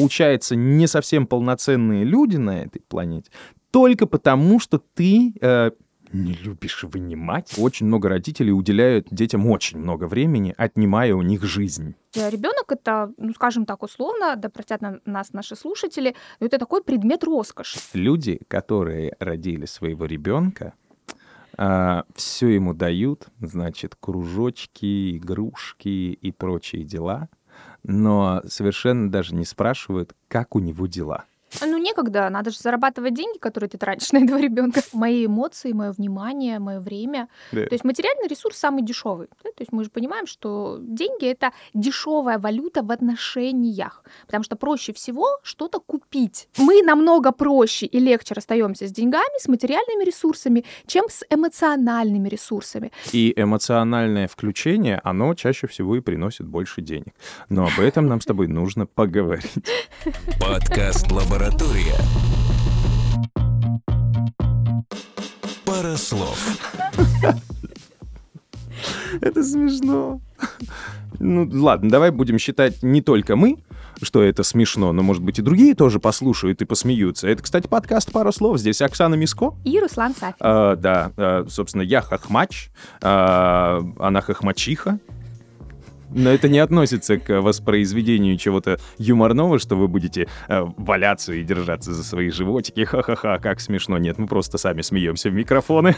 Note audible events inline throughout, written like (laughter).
получается, не совсем полноценные люди на этой планете, только потому, что ты э, не любишь вынимать. Очень много родителей уделяют детям очень много времени, отнимая у них жизнь. Ребенок это, ну, скажем так, условно, да простят нас наши слушатели, но это такой предмет роскоши. Люди, которые родили своего ребенка, а, все ему дают, значит, кружочки, игрушки и прочие дела, но совершенно даже не спрашивают, как у него дела. Ну, некогда. Надо же зарабатывать деньги, которые ты тратишь (laughs) на этого ребенка. Мои эмоции, мое внимание, мое время. Да. То есть материальный ресурс самый дешевый. Да? То есть мы же понимаем, что деньги это дешевая валюта в отношениях. Потому что проще всего что-то купить. Мы намного проще и легче расстаемся с деньгами, с материальными ресурсами, чем с эмоциональными ресурсами. И эмоциональное включение, оно чаще всего и приносит больше денег. Но об этом нам с тобой нужно поговорить. Подкаст Лаборатория Лаборатория. Пара слов. (laughs) Это смешно. Ну ладно, давай будем считать не только мы, что это смешно, но, может быть, и другие тоже послушают и посмеются. Это, кстати, подкаст «Пару слов». Здесь Оксана Миско. И Руслан Сафин. А, да, а, собственно, я хохмач, а, она хохмачиха. Но это не относится к воспроизведению чего-то юморного, что вы будете э, валяться и держаться за свои животики. Ха-ха-ха, как смешно. Нет, мы просто сами смеемся в микрофоны.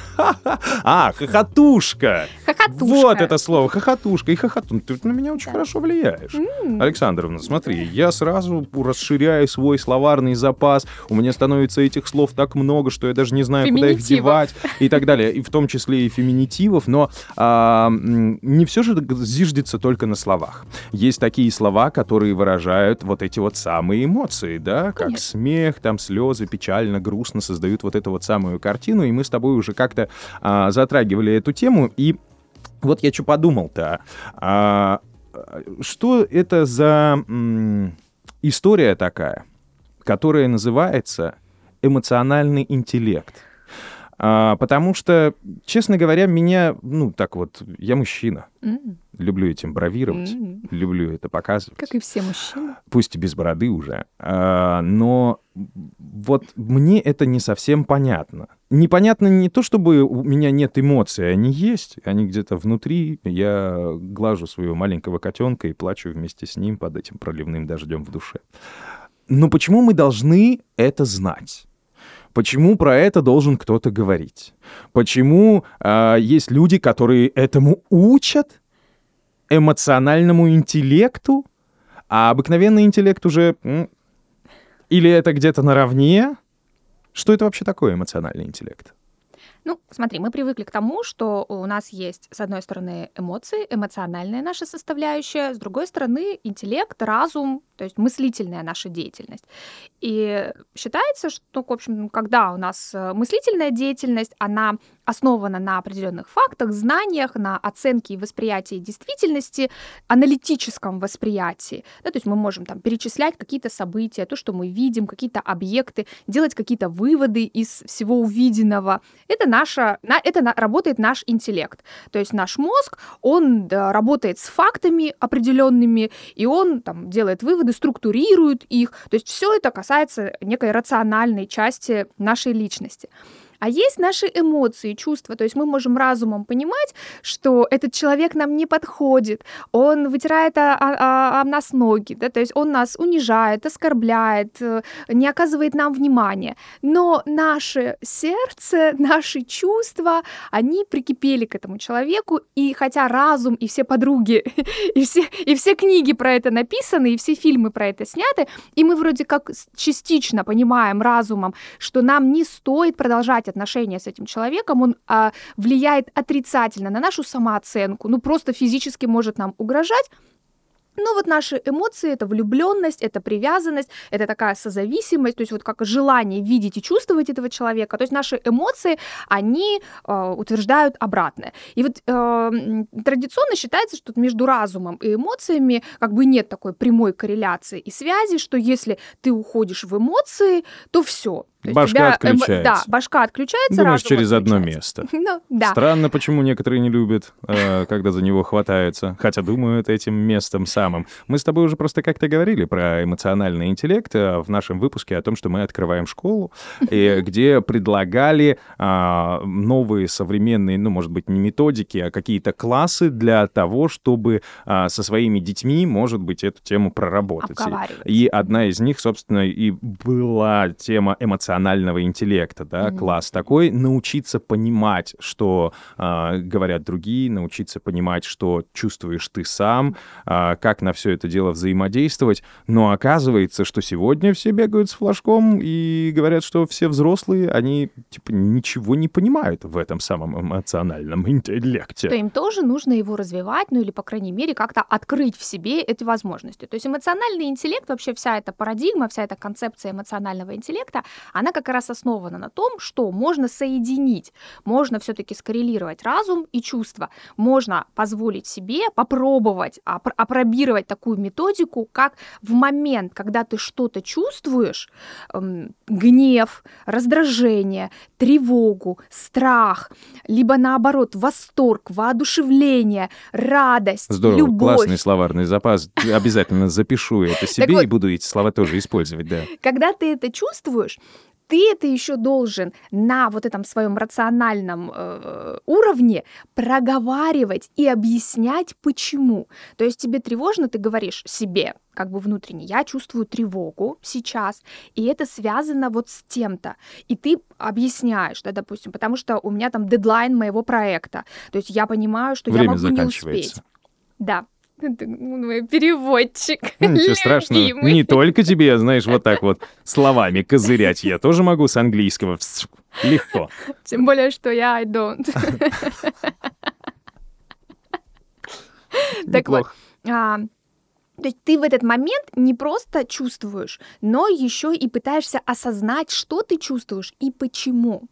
А, хохотушка. Хохотушка. Вот это слово, хохотушка и хохотун. Ты на меня очень да. хорошо влияешь. Mm. Александровна, смотри, я сразу расширяю свой словарный запас. У меня становится этих слов так много, что я даже не знаю, куда их девать и так далее. И в том числе и феминитивов. Но а, не все же зиждется только только на словах. Есть такие слова, которые выражают вот эти вот самые эмоции, да, как Конечно. смех, там слезы, печально, грустно создают вот эту вот самую картину, и мы с тобой уже как-то а, затрагивали эту тему, и вот я что подумал-то, а, что это за м, история такая, которая называется эмоциональный интеллект? А, потому что, честно говоря, меня, ну, так вот, я мужчина. Mm. Люблю этим бравировать, mm. люблю это показывать. Как и все мужчины. Пусть без бороды уже. А, но вот мне это не совсем понятно. Непонятно не то, чтобы у меня нет эмоций, они есть, они где-то внутри. Я глажу своего маленького котенка и плачу вместе с ним под этим проливным дождем в душе. Но почему мы должны это знать? Почему про это должен кто-то говорить? Почему э, есть люди, которые этому учат? Эмоциональному интеллекту? А обыкновенный интеллект уже... Или это где-то наравне? Что это вообще такое эмоциональный интеллект? Ну, смотри, мы привыкли к тому, что у нас есть, с одной стороны, эмоции, эмоциональная наша составляющая, с другой стороны, интеллект, разум, то есть мыслительная наша деятельность. И считается, что, в общем, когда у нас э, мыслительная деятельность, она основана на определенных фактах, знаниях, на оценке и восприятии действительности, аналитическом восприятии. Да, то есть мы можем там перечислять какие-то события, то, что мы видим, какие-то объекты, делать какие-то выводы из всего увиденного. Это, наша, это работает наш интеллект. То есть наш мозг, он да, работает с фактами определенными, и он там делает выводы, структурирует их. То есть все это касается некой рациональной части нашей личности. А есть наши эмоции, чувства. То есть мы можем разумом понимать, что этот человек нам не подходит, он вытирает о, о, о нас ноги, да, то есть он нас унижает, оскорбляет, э, не оказывает нам внимания. Но наше сердце, (laughs) наши чувства, они прикипели к этому человеку, и хотя разум и все подруги, (laughs) и все, и все книги про это написаны, и все фильмы про это сняты, и мы вроде как частично понимаем разумом, что нам не стоит продолжать отношения с этим человеком, он а, влияет отрицательно на нашу самооценку, ну просто физически может нам угрожать, но вот наши эмоции — это влюбленность, это привязанность, это такая созависимость, то есть вот как желание видеть и чувствовать этого человека. То есть наши эмоции, они э, утверждают обратное. И вот э, традиционно считается, что между разумом и эмоциями как бы нет такой прямой корреляции и связи, что если ты уходишь в эмоции, то все, То Башка тебя, эмо- отключается. Да, башка отключается, Думаешь, через одно место. (laughs) Ну, да. Странно, почему некоторые не любят, э, когда за него хватаются, хотя думают этим местом самым. Мы с тобой уже просто как-то говорили про эмоциональный интеллект э, в нашем выпуске о том, что мы открываем школу, и (laughs) где предлагали а, новые современные, ну, может быть, не методики, а какие-то классы для того, чтобы а, со своими детьми, может быть, эту тему проработать. И-. И одна из них, собственно, и была тема эмоционального интеллекта, да, Мгм. класс такой, научиться понимать, что а, говорят другие, научиться понимать, что чувствуешь ты сам, а, как на все это дело взаимодействовать. Но оказывается, что сегодня все бегают с флажком и говорят, что все взрослые, они типа ничего не понимают в этом самом эмоциональном интеллекте. то им тоже нужно его развивать, ну или, по крайней мере, как-то открыть в себе эти возможности. То есть эмоциональный интеллект, вообще вся эта парадигма, вся эта концепция эмоционального интеллекта, она как раз основана на том, что можно соединить, можно все-таки скоррелировать разум и чувства, можно позволить себе попробовать опр- опробировать такую методику, как в момент, когда ты что-то чувствуешь, эм, гнев, раздражение, тревогу, страх, либо наоборот восторг, воодушевление, радость, Здорово, любовь. классный словарный запас. Обязательно запишу это (laughs) себе и буду эти слова тоже использовать, да. Когда ты это чувствуешь, ты это еще должен на вот этом своем рациональном э, уровне проговаривать и объяснять, почему. То есть тебе тревожно, ты говоришь себе, как бы внутренне, я чувствую тревогу сейчас, и это связано вот с тем-то. И ты объясняешь, да, допустим, потому что у меня там дедлайн моего проекта. То есть я понимаю, что я Время могу не успеть. Да. Мой переводчик. Ну, (laughs) ничего страшного. любимый. Не только тебе, знаешь, вот так вот словами козырять. Я тоже могу с английского. Легко. Тем более, что я I don't. Так вот, а, то есть ты в этот момент не просто чувствуешь, но еще и пытаешься осознать, что ты чувствуешь и почему.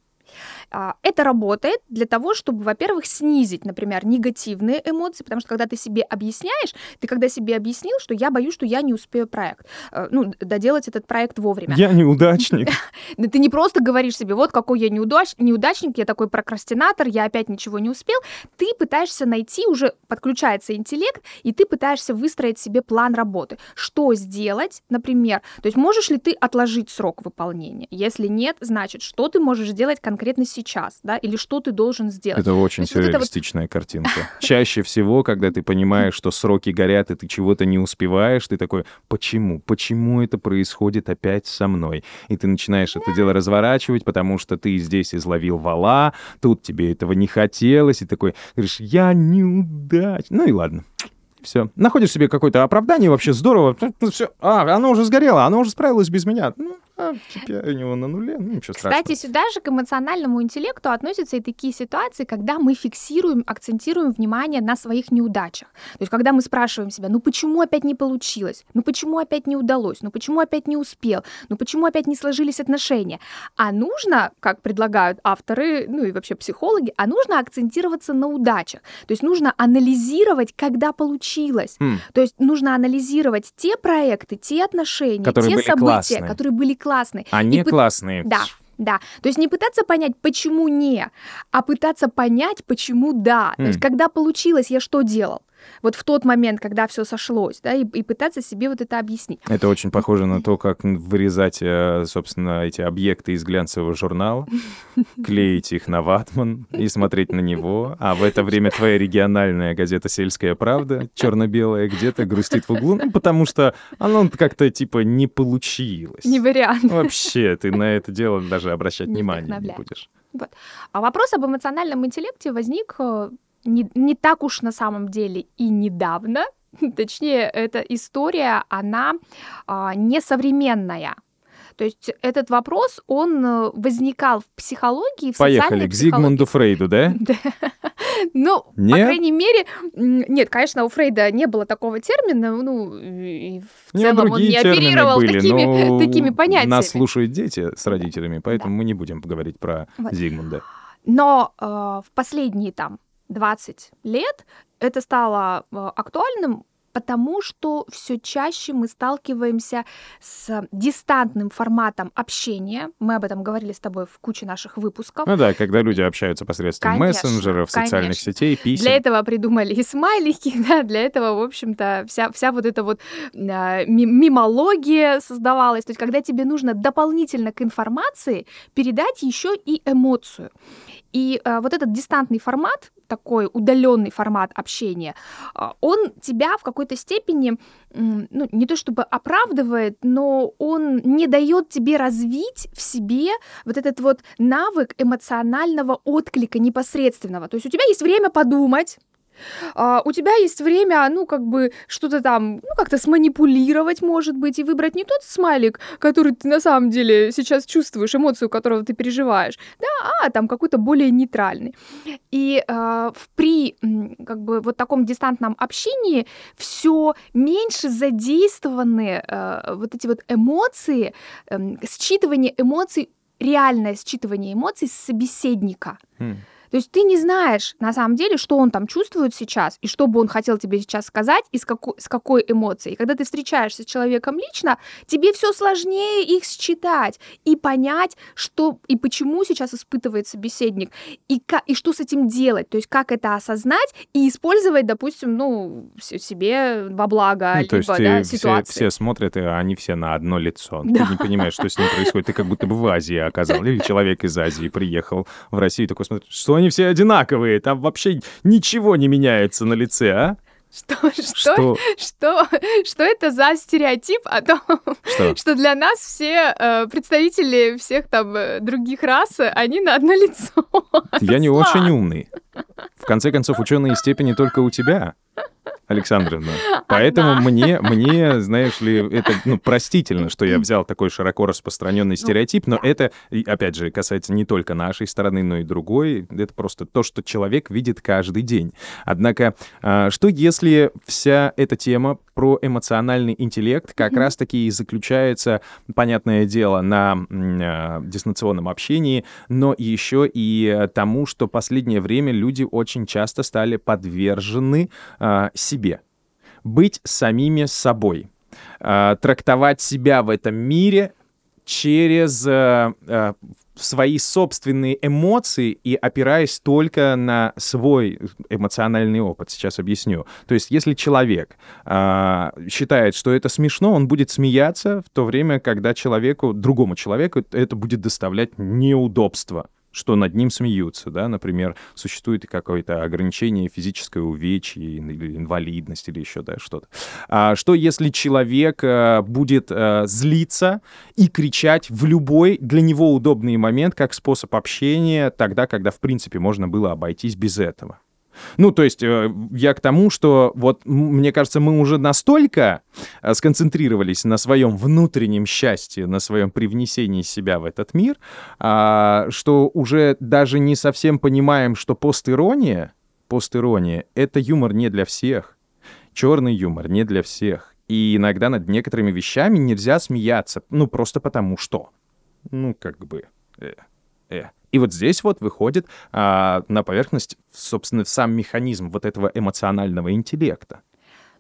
А, Это работает для того, чтобы, во-первых, снизить, например, негативные эмоции, потому что когда ты себе объясняешь, ты когда себе объяснил, что я боюсь, что я не успею проект, э, ну, доделать этот проект вовремя. Я неудачник. (laughs) Да ты не просто говоришь себе, вот какой я неудач, неудачник, я такой прокрастинатор, я опять ничего не успел. Ты пытаешься найти, уже подключается интеллект, и ты пытаешься выстроить себе план работы. Что сделать, например? То есть можешь ли ты отложить срок выполнения? Если нет, значит, что ты можешь сделать конкретно сейчас, да, или что ты должен сделать? Это очень есть вот сюрреалистичная (laughs) картинка. Чаще всего, когда ты понимаешь, что сроки горят, и ты чего-то не успеваешь, ты такой, почему? Почему это происходит опять со мной? И ты начинаешь это дело разворачивать, потому что ты здесь изловил вала, тут тебе этого не хотелось, и такой, говоришь, я неудач. Ну и ладно. Все. Находишь себе какое-то оправдание, вообще здорово. Ну, все. А, оно уже сгорело, оно уже справилось без меня. Ну, а, теперь у него на нуле, ну ничего страшного. Кстати, сюда же к эмоциональному интеллекту относятся и такие ситуации, когда мы фиксируем, акцентируем внимание на своих неудачах. То есть, когда мы спрашиваем себя, ну почему опять не получилось? Ну почему опять не удалось? Ну почему опять не успел? Ну почему опять не сложились отношения? А нужно, как предлагают авторы, ну и вообще психологи, а нужно акцентироваться на удачах. То есть нужно анализировать, когда получилось. М. То есть нужно анализировать те проекты, те отношения, Которые те события, классные. которые были классные. Они И классные. Да, да. То есть не пытаться понять, почему не, а пытаться понять, почему да. То есть М. когда получилось, я что делал? Вот в тот момент, когда все сошлось, да, и, и пытаться себе вот это объяснить. Это очень похоже на то, как вырезать, э, собственно, эти объекты из глянцевого журнала, (laughs) клеить их на ватман и смотреть на него, а в это время твоя региональная газета «Сельская правда», черно-белая, где-то грустит в углу, ну, потому что оно как-то, типа, не получилось. Не вариант. Вообще, ты на это дело даже обращать Не внимания не будешь. А вопрос об эмоциональном интеллекте возник э, не, не так уж на самом деле и недавно. (laughs) Точнее, эта история, она а, несовременная. То есть этот вопрос, он э, возникал в психологии, в Поехали к. Зигмунду Фрейду, да? (laughs) Да. Ну, по крайней мере, нет, конечно, у Фрейда не было такого термина, ну, и в него целом он не оперировал были, (laughs) такими, понятиями. Нас слушают дети с родителями, поэтому мы не будем говорить про Вот. Зигмунда. Но э, в последние там 20 лет это стало э, актуальным потому что все чаще мы сталкиваемся с дистантным форматом общения. Мы об этом говорили с тобой в куче наших выпусков. Ну да, когда люди общаются посредством Конечно, мессенджеров, социальных конечно. сетей, писем. Для этого придумали и смайлики, (laughs) да, для этого, в общем-то, вся, вся вот эта вот ми- мимология создавалась. То есть, когда тебе нужно дополнительно к информации передать еще и эмоцию. И а, вот этот дистантный формат, такой удаленный формат общения, а, он тебя в какой-то степени, м, ну, не то чтобы оправдывает, но он не дает тебе развить в себе вот этот вот навык эмоционального отклика непосредственного. То есть у тебя есть время подумать, а, у тебя есть время, ну, как бы что-то там, ну, как-то сманипулировать, может быть, и выбрать не тот смайлик, который ты на самом деле сейчас чувствуешь, эмоцию которого ты переживаешь, да, а там какой-то более нейтральный. И а, при, как бы, вот таком дистантном общении все меньше задействованы э, вот эти вот эмоции, эм, считывание эмоций, реальное считывание эмоций с собеседника. Хм. То есть ты не знаешь на самом деле, что он там чувствует сейчас, и что бы он хотел тебе сейчас сказать, и с какой, с какой эмоцией. Когда ты встречаешься с человеком лично, тебе все сложнее их считать и понять, что и почему сейчас испытывает собеседник, и, и что с этим делать. То есть как это осознать и использовать, допустим, ну, себе во благо, Ну, либо то есть да, все, ситуации. все смотрят, и они все на одно лицо. Да. Ты не понимаешь, что с ним происходит. Ты как будто бы в Азии оказался. Или человек из Азии приехал в Россию, такой смотрит, что они все одинаковые, там вообще ничего не меняется на лице, а? Что, что, Что? что, что это за стереотип о том, Что? (laughs) что для нас все э, представители всех там э, других рас, э, они на одно лицо. Я не Руслан. очень умный. В конце концов, ученые степени только у тебя, Александровна. (laughs) Поэтому Одна. мне, мне, знаешь ли, это ну, простительно, что я взял такой широко распространенный стереотип, но это, опять же, касается не только нашей стороны, но и другой. Это просто то, что человек видит каждый день. Однако, а, что если вся эта тема про эмоциональный интеллект как раз-таки и заключается, понятное дело, на а, дистанционном общении, но еще и э, тому, что последнее время люди очень часто стали подвержены а, себе. Быть самими собой. А, трактовать себя в этом мире через э, э, свои собственные эмоции и опираясь только на свой эмоциональный опыт. Сейчас объясню. То есть, если человек а, считает, что это смешно, он будет смеяться в то время, когда человеку, другому человеку это будет доставлять неудобство что над ним смеются, да, например, существует какое-то ограничение физическое увечье или инвалидность или еще да, что-то. А что если человек э, будет э, злиться и кричать в любой для него удобный момент как способ общения, тогда, когда, в принципе, можно было обойтись без этого? Ну, то есть э, я к тому, что вот мне кажется, мы уже настолько э, сконцентрировались на своем внутреннем счастье, на своем привнесении себя в этот мир, а, что уже даже не совсем понимаем, что постирония, постирония — это юмор не для всех. Черный юмор не для всех. И иногда над некоторыми вещами нельзя смеяться, ну, просто потому что. Ну, как бы... э, э. И вот здесь вот выходит а, на поверхность, собственно, сам механизм вот этого эмоционального интеллекта.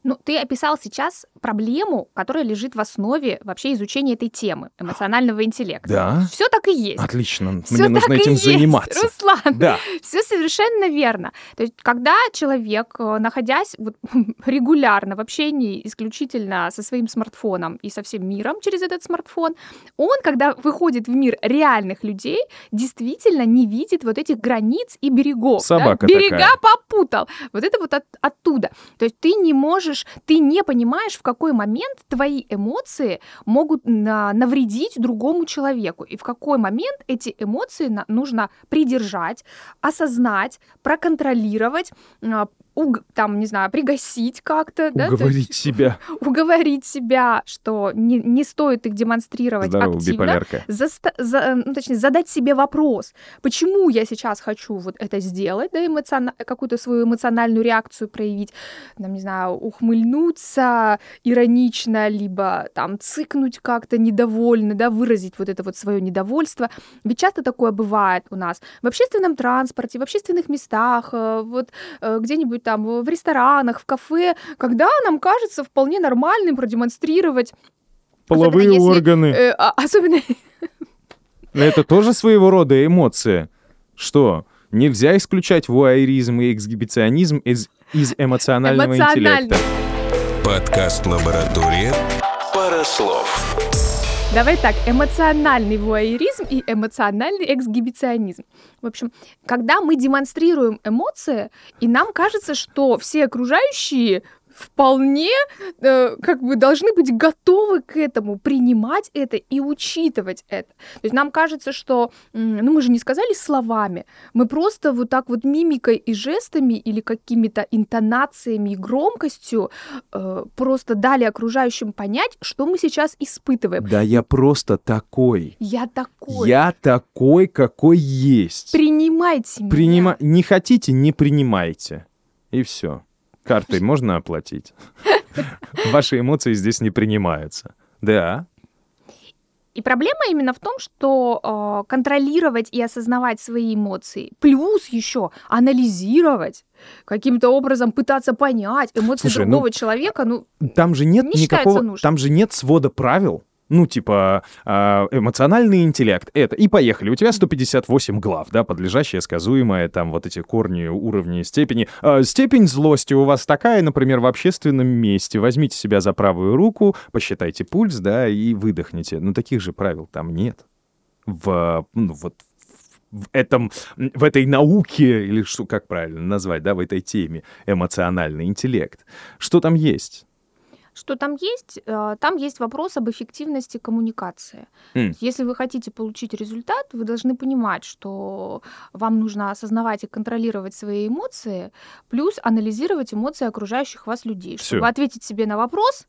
Ну, ты описал сейчас проблему, которая лежит в основе вообще изучения этой темы эмоционального интеллекта. Да? Все так и есть. Отлично, Всё мне нужно этим есть, заниматься. Руслан, Да. все совершенно верно. То есть, когда человек, э, находясь вот (laughs) регулярно в общении исключительно со своим смартфоном и со всем миром через этот смартфон, он, когда выходит в мир реальных людей, действительно не видит вот этих границ и берегов. да? Собака Берега такая. попутал. Вот это вот от- оттуда. То есть ты не можешь, ты не понимаешь, в какой момент твои эмоции могут на- навредить другому человеку, и в какой момент эти эмоции нужно придержать, осознать, проконтролировать, а, уг- там, не знаю, пригасить как-то, да, Уговорить себя. (laughs) уговорить себя, что не, не стоит их демонстрировать Здорово, активно, биполярка. заста- за- ну, точнее, задать себе вопрос, почему я сейчас хочу вот это сделать, да, эмоциона- какую-то свою эмоциональную реакцию проявить, там, не знаю, ухмыльнуться иронично, либо там цыкнуть как-то недовольно, да, выразить вот это вот свое недовольство. Ведь часто такое бывает у нас в общественном транспорте, в общественных местах, э, вот э, где-нибудь там в ресторанах, в кафе, когда нам кажется вполне нормальным продемонстрировать Половые Особенно если, органы. э, а- особенно (laughs) Это тоже своего рода эмоция. Что? Нельзя исключать вуайеризм и эксгибиционизм из, из эмоционального интеллекта. Подкаст «Лаборатория». Пара слов. Давай так, эмоциональный вуайеризм и эмоциональный эксгибиционизм. В общем, когда мы демонстрируем эмоции, и нам кажется, что все окружающие вполне э, как бы должны быть готовы к этому, принимать это и учитывать это. То есть нам кажется, что, ну мы же не сказали словами, мы просто вот так вот мимикой и жестами или какими-то интонациями и громкостью э, просто дали окружающим понять, что мы сейчас испытываем. Да я просто такой. Я такой. Я такой, какой есть. Принимайте меня. Принима... Не хотите, не принимайте. И все. Картой можно оплатить. (laughs) Ваши эмоции здесь не принимаются. Да. И проблема именно в том, что э, контролировать и осознавать свои эмоции, плюс еще анализировать, каким-то образом пытаться понять эмоции Слушай, ну, другого человека, ну, Там же нет Не никакого, нужным. там же нет свода правил. Ну, типа, а, эмоциональный интеллект, это. И поехали. У тебя 158 глав, да, подлежащее, сказуемое, там вот эти корни, уровни, степени. А, степень злости у вас такая, например, в общественном месте. Возьмите себя за правую руку, посчитайте пульс, да, и выдохните. Но таких же правил там нет. В, ну, вот в этом, в этой науке, или что, как правильно назвать, да, в этой теме, эмоциональный интеллект. Что там есть? Что там есть? Э, Там есть вопрос об эффективности коммуникации. М. Если вы хотите получить результат, вы должны понимать, что вам нужно осознавать и контролировать свои эмоции, плюс анализировать эмоции окружающих вас людей, Всё. чтобы ответить себе на вопрос,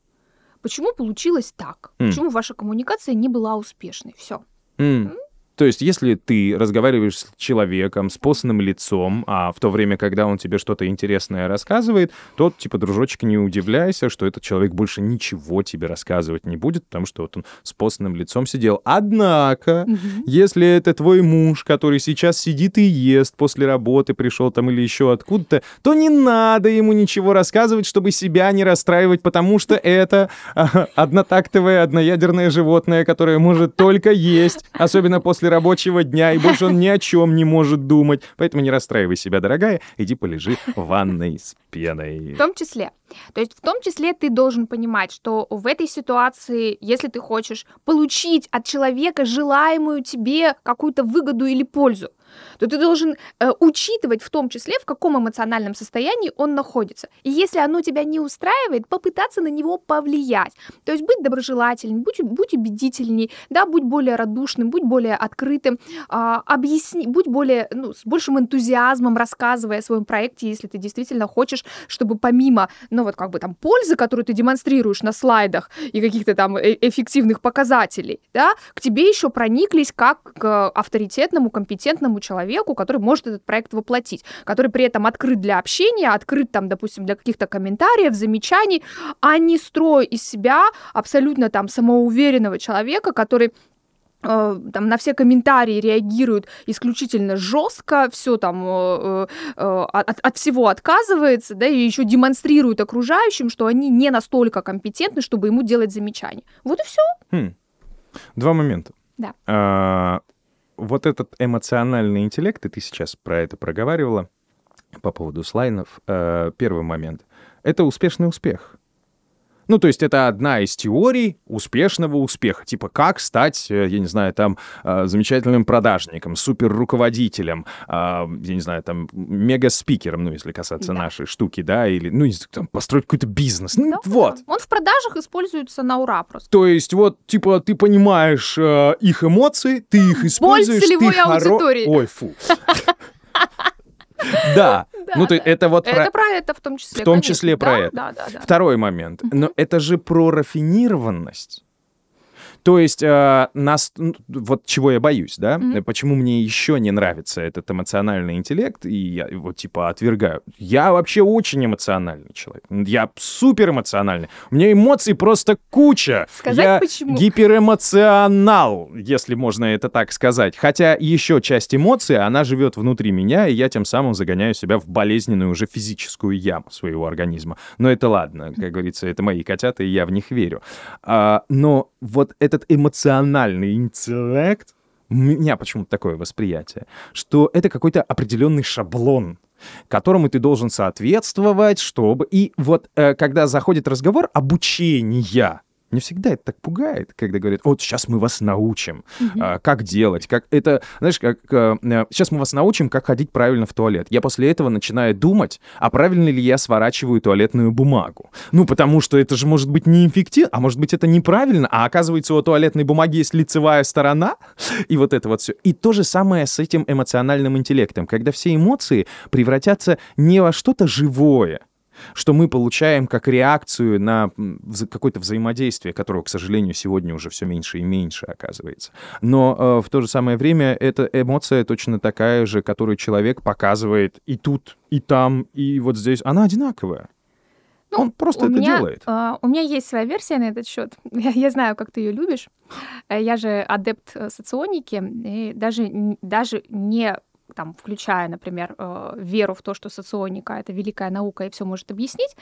почему получилось так, М. почему ваша коммуникация не была успешной. Все. М. То есть, если ты разговариваешь с человеком с постным лицом, а в то время, когда он тебе что-то интересное рассказывает, то, типа, дружочек, не удивляйся, что этот человек больше ничего тебе рассказывать не будет, потому что вот он с постным лицом сидел. Однако, если это твой муж, который сейчас сидит и ест после работы, пришел там или еще откуда-то, то не надо ему ничего рассказывать, чтобы себя не расстраивать, потому что это а, однотактовое одноядерное животное, которое может только есть, особенно после рабочего дня, и больше он ни о чем не может думать. Поэтому не расстраивай себя, дорогая, иди полежи в ванной с пеной. В том числе. То есть в том числе ты должен понимать, что в этой ситуации, если ты хочешь получить от человека желаемую тебе какую-то выгоду или пользу, то ты должен э, учитывать в том числе, в каком эмоциональном состоянии он находится. И если оно тебя не устраивает, попытаться на него повлиять. То есть быть доброжелательным, будь, будь убедительней, да, будь более радушным, будь более открытым, а, объясни, будь более, ну, с большим энтузиазмом рассказывая о своем проекте, если ты действительно хочешь, чтобы помимо, ну, вот как бы там пользы, которую ты демонстрируешь на слайдах и каких-то там э- эффективных показателей, да, к тебе еще прониклись как к авторитетному, компетентному человеку, который может этот проект воплотить, который при этом открыт для общения, открыт там, допустим, для каких-то комментариев, замечаний, а не строй из себя абсолютно там самоуверенного человека, который э, там на все комментарии реагирует исключительно жестко, все там э, э, от, от всего отказывается, да, и еще демонстрирует окружающим, что они не настолько компетентны, чтобы ему делать замечания. Вот и все. Хм. Два момента. Да. А, вот этот эмоциональный интеллект, и ты сейчас про это проговаривала по поводу слайнов. А, первый момент. Это успешный успех. Ну, то есть это одна из теорий успешного успеха. Типа, как стать, э, я не знаю, там, э, замечательным продажником, суперруководителем, э, я не знаю, там, мега-спикером, ну, если касаться Да. нашей штуки, да, или, ну, там, построить какой-то бизнес. Ну, Да, вот. Он в продажах используется на ура просто. То есть вот, типа, ты понимаешь их эмоции, ты их используешь, целевой ты хоро- аудитории. Ой, фу. (laughs) (laughs) Да, ну то это вот про- Это про это в том числе. в том числе про это. Второй момент. Но это же про рафинированность. То есть э, нас, ну, вот чего я боюсь, да? Mm-hmm. Почему мне еще не нравится этот эмоциональный интеллект, и я его типа отвергаю. Я вообще очень эмоциональный человек. Я супер эмоциональный. У меня эмоций просто куча. Сказать я почему? гиперэмоционал, если можно это так сказать. Хотя еще часть эмоций, она живет внутри меня, и я тем самым загоняю себя в болезненную уже физическую яму своего организма. Но это ладно, как говорится, это мои котята, и я в них верю. А, но вот этот эмоциональный интеллект, у меня почему-то такое восприятие, что это какой-то определенный шаблон, которому ты должен соответствовать, чтобы... И вот э, когда заходит разговор обучения, не всегда это так пугает, когда говорят, вот сейчас мы вас научим, mm-hmm. а, как делать, как это, знаешь, как а, сейчас мы вас научим, как ходить правильно в туалет. Я после этого начинаю думать, а правильно ли я сворачиваю туалетную бумагу. Ну, потому что это же может быть неэффективно, а может быть это неправильно, а оказывается у туалетной бумаги есть лицевая сторона, и вот это вот все. И то же самое с этим эмоциональным интеллектом, когда все эмоции превратятся не во что-то живое, что мы получаем как реакцию на какое-то взаимодействие, которого, к сожалению, сегодня уже все меньше и меньше оказывается. Но э, в то же самое время эта эмоция точно такая же, которую человек показывает и тут, и там, и вот здесь. Она одинаковая. Ну, Он просто это меня, делает. Uh, у меня есть своя версия на этот счет. (laughs) Я, я знаю, как ты ее любишь. Э, я же адепт э, соционики, и даже, даже не там, включая, например, э, веру в то, что соционика — это великая наука и все может объяснить,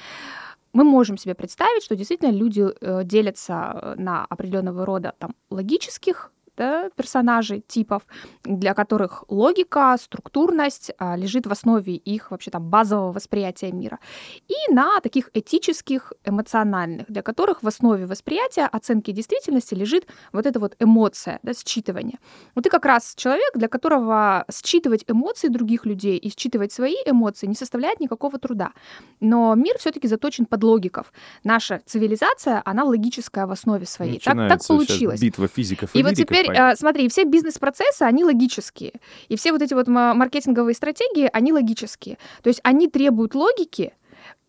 мы можем себе представить, что действительно люди э, делятся на определенного рода там, логических да, персонажей, типов, для которых логика, структурность а, лежит в основе их вообще там базового восприятия мира. И на таких этических, эмоциональных, для которых в основе восприятия оценки действительности лежит вот эта вот эмоция, да, считывание. Вот ты как раз человек, для которого считывать эмоции других людей и считывать свои эмоции не составляет никакого труда. Но мир все-таки заточен под логиков. Наша цивилизация, она логическая в основе своей. Так, так получилось. битва физиков и, и вот теперь теперь, смотри, все бизнес-процессы, они логические. И все вот эти вот маркетинговые стратегии, они логические. То есть они требуют логики,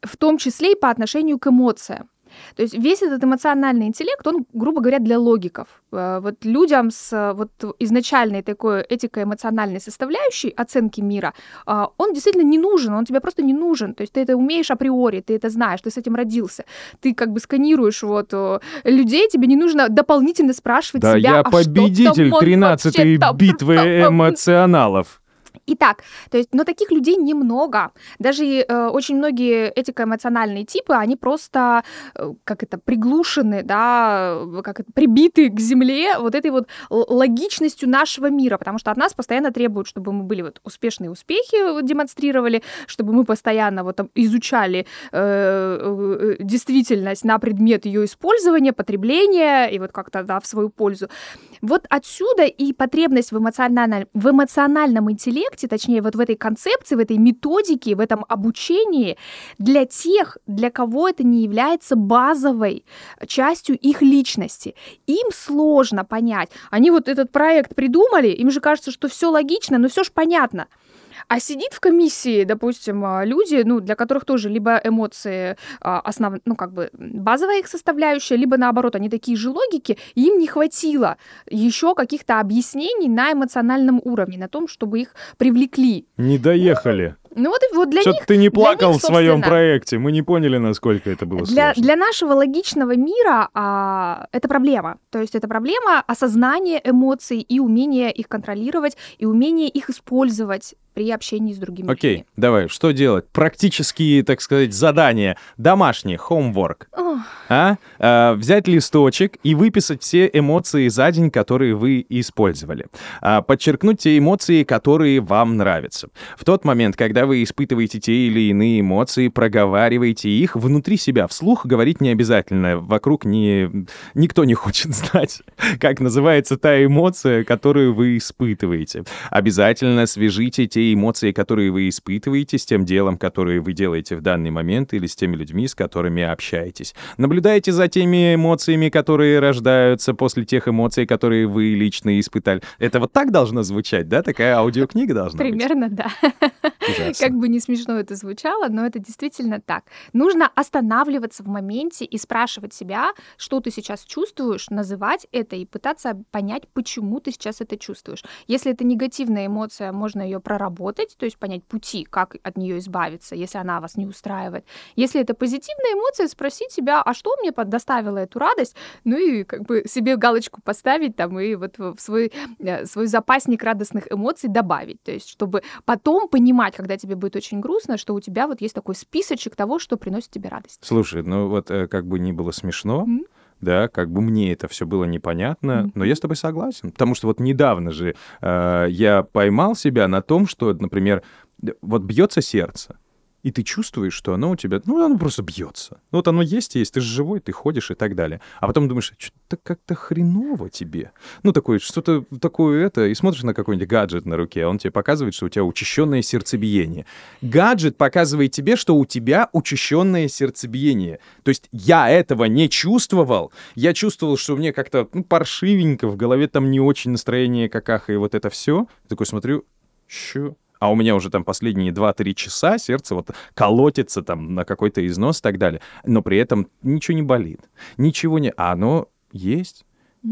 в том числе и по отношению к эмоциям. То есть весь этот эмоциональный интеллект, он, грубо говоря, для логиков. Э, вот людям с вот изначальной такой этико-эмоциональной составляющей оценки мира, а, он действительно не нужен, он тебе просто не нужен. То есть ты это умеешь априори, ты это знаешь, ты с этим родился. Ты как бы сканируешь вот э, людей, тебе не нужно дополнительно спрашивать да, себя, я а победитель 13-й битвы эмоционалов. Итак, то есть, но таких людей немного. Даже э, очень многие этико-эмоциональные типы, они просто, э, как это, приглушены, да, как это, прибиты к земле вот этой вот логичностью нашего мира, потому что от нас постоянно требуют, чтобы мы были вот успешные успехи вот, демонстрировали, чтобы мы постоянно вот там изучали э, э, действительность на предмет ее использования, потребления и вот как-то, да, в свою пользу. Вот отсюда и потребность в, эмоциональном, в эмоциональном интеллекте, точнее, вот в этой концепции, в этой методике, в этом обучении для тех, для кого это не является базовой частью их личности. Им сложно понять. Они вот этот проект придумали, им же кажется, что все логично, но все же понятно. А сидит в комиссии, допустим, а, люди, ну, для которых тоже либо эмоции а, основ... ну, как бы базовая их составляющая, либо наоборот, они такие же логики, и им не хватило еще каких-то объяснений на эмоциональном уровне, на том, чтобы их привлекли. Не доехали. Ну вот, вот для Что-то них... ты не плакал них, в своем проекте. Мы не поняли, насколько это было для, сложно. Для нашего логичного мира а, это проблема. То есть это проблема осознания эмоций и умения их контролировать, и умения их использовать при общении с другими Окей, людьми. давай, что делать? Практические, так сказать, задания, домашние, homework. А? А, взять листочек и выписать все эмоции за день, которые вы использовали. А, подчеркнуть те эмоции, которые вам нравятся. В тот момент, когда вы испытываете те или иные эмоции, проговаривайте их внутри себя. Вслух говорить не обязательно. Вокруг не... никто не хочет (laughs) знать, как называется та эмоция, которую вы испытываете. Обязательно свяжите те те эмоции, которые вы испытываете, с тем делом, которое вы делаете в данный момент, или с теми людьми, с которыми общаетесь. Наблюдайте за теми эмоциями, которые рождаются после тех эмоций, которые вы лично испытали. Это вот так должно звучать, да? Такая аудиокнига должна Примерно, быть? Примерно, да. Как бы не смешно это звучало, но это действительно так. Нужно останавливаться в моменте и спрашивать себя, что ты сейчас чувствуешь, называть это и пытаться понять, почему ты сейчас это чувствуешь. Если это негативная эмоция, можно ее проработать, то есть понять пути, как от нее избавиться, если она вас не устраивает. Если это позитивная эмоция, спросить себя, а что мне доставило эту радость, ну и как бы себе галочку поставить там и вот в свой, э, свой запасник радостных эмоций добавить. То есть чтобы потом понимать, когда тебе будет очень грустно, что у тебя вот есть такой списочек того, что приносит тебе радость. Слушай, ну вот э, как бы ни было смешно, mm-hmm да, как бы мне это все было непонятно, mm-hmm. но я с тобой согласен, потому что вот недавно же э, я поймал себя на том, что, например, вот бьется сердце, и ты чувствуешь, что оно у тебя, ну, оно просто бьется. Ну, вот оно есть, есть, ты же живой, ты ходишь и так далее. А потом думаешь, что-то как-то хреново тебе. Ну, такое, что-то такое это, и смотришь на какой-нибудь гаджет на руке, а он тебе показывает, что у тебя учащенное сердцебиение. Гаджет показывает тебе, что у тебя учащенное сердцебиение. То есть я этого не чувствовал. Я чувствовал, что мне как-то ну, паршивенько, в голове там не очень настроение какаха, и вот это все. Такой смотрю, что а у меня уже там последние 2-3 часа сердце вот колотится там на какой-то износ и так далее, но при этом ничего не болит, ничего не... А оно есть.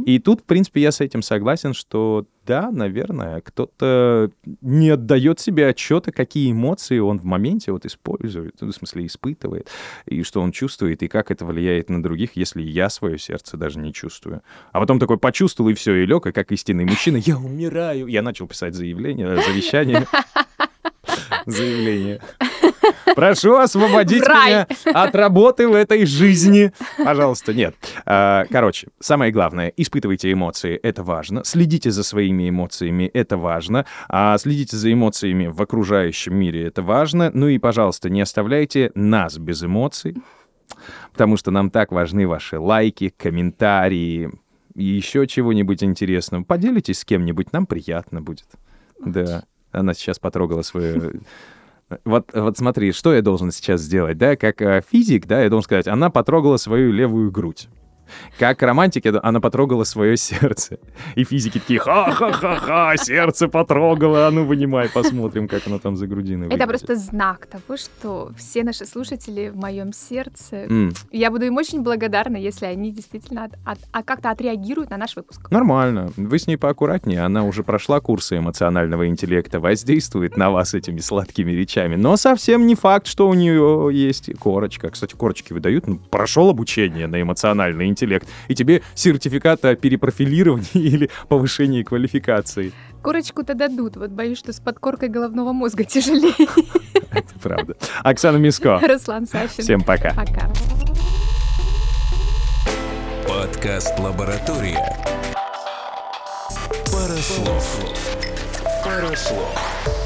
И тут, в принципе, я с этим согласен, что да, наверное, кто-то не отдает себе отчета, какие эмоции он в моменте вот использует, ну, в смысле испытывает, и что он чувствует, и как это влияет на других, если я свое сердце даже не чувствую. А потом такой почувствовал, и все, и лег, и как истинный мужчина, я умираю. Я начал писать заявление, завещание. (laughs) Заявление. Прошу освободить меня от работы в этой жизни. Пожалуйста, нет. А, короче, самое главное, испытывайте эмоции, это важно. Следите за своими эмоциями, это важно. А следите за эмоциями в окружающем мире, это важно. Ну и, пожалуйста, не оставляйте нас без эмоций, потому что нам так важны ваши лайки, комментарии и еще чего-нибудь интересного. Поделитесь с кем-нибудь, нам приятно будет. Да. Она сейчас потрогала свою вот, вот смотри, что я должен сейчас сделать, да, как э, физик, да, я должен сказать, она потрогала свою левую грудь. Как романтики, она потрогала свое сердце. И физики такие, ха-ха-ха-ха, сердце потрогала, а ну вынимай, посмотрим, как оно там за грудиной Это просто знак того, что все наши слушатели в моем сердце. Mm. Я буду им очень благодарна, если они действительно от, от, а как-то отреагируют на наш выпуск. Нормально. Вы с ней поаккуратнее. Она уже прошла курсы эмоционального интеллекта, воздействует на вас этими сладкими речами. Но совсем не факт, что у нее есть корочка. Кстати, корочки выдают. Ну, прошел обучение на эмоциональный интеллект интеллект, и тебе сертификат о перепрофилировании (laughs) или повышении квалификации. Корочку-то дадут, вот боюсь, что с подкоркой головного мозга тяжелее. (laughs) Это правда. Оксана Миско. Руслан Сафин. Всем пока. Пока. Подкаст «Лаборатория». Пара слов. Пара слов.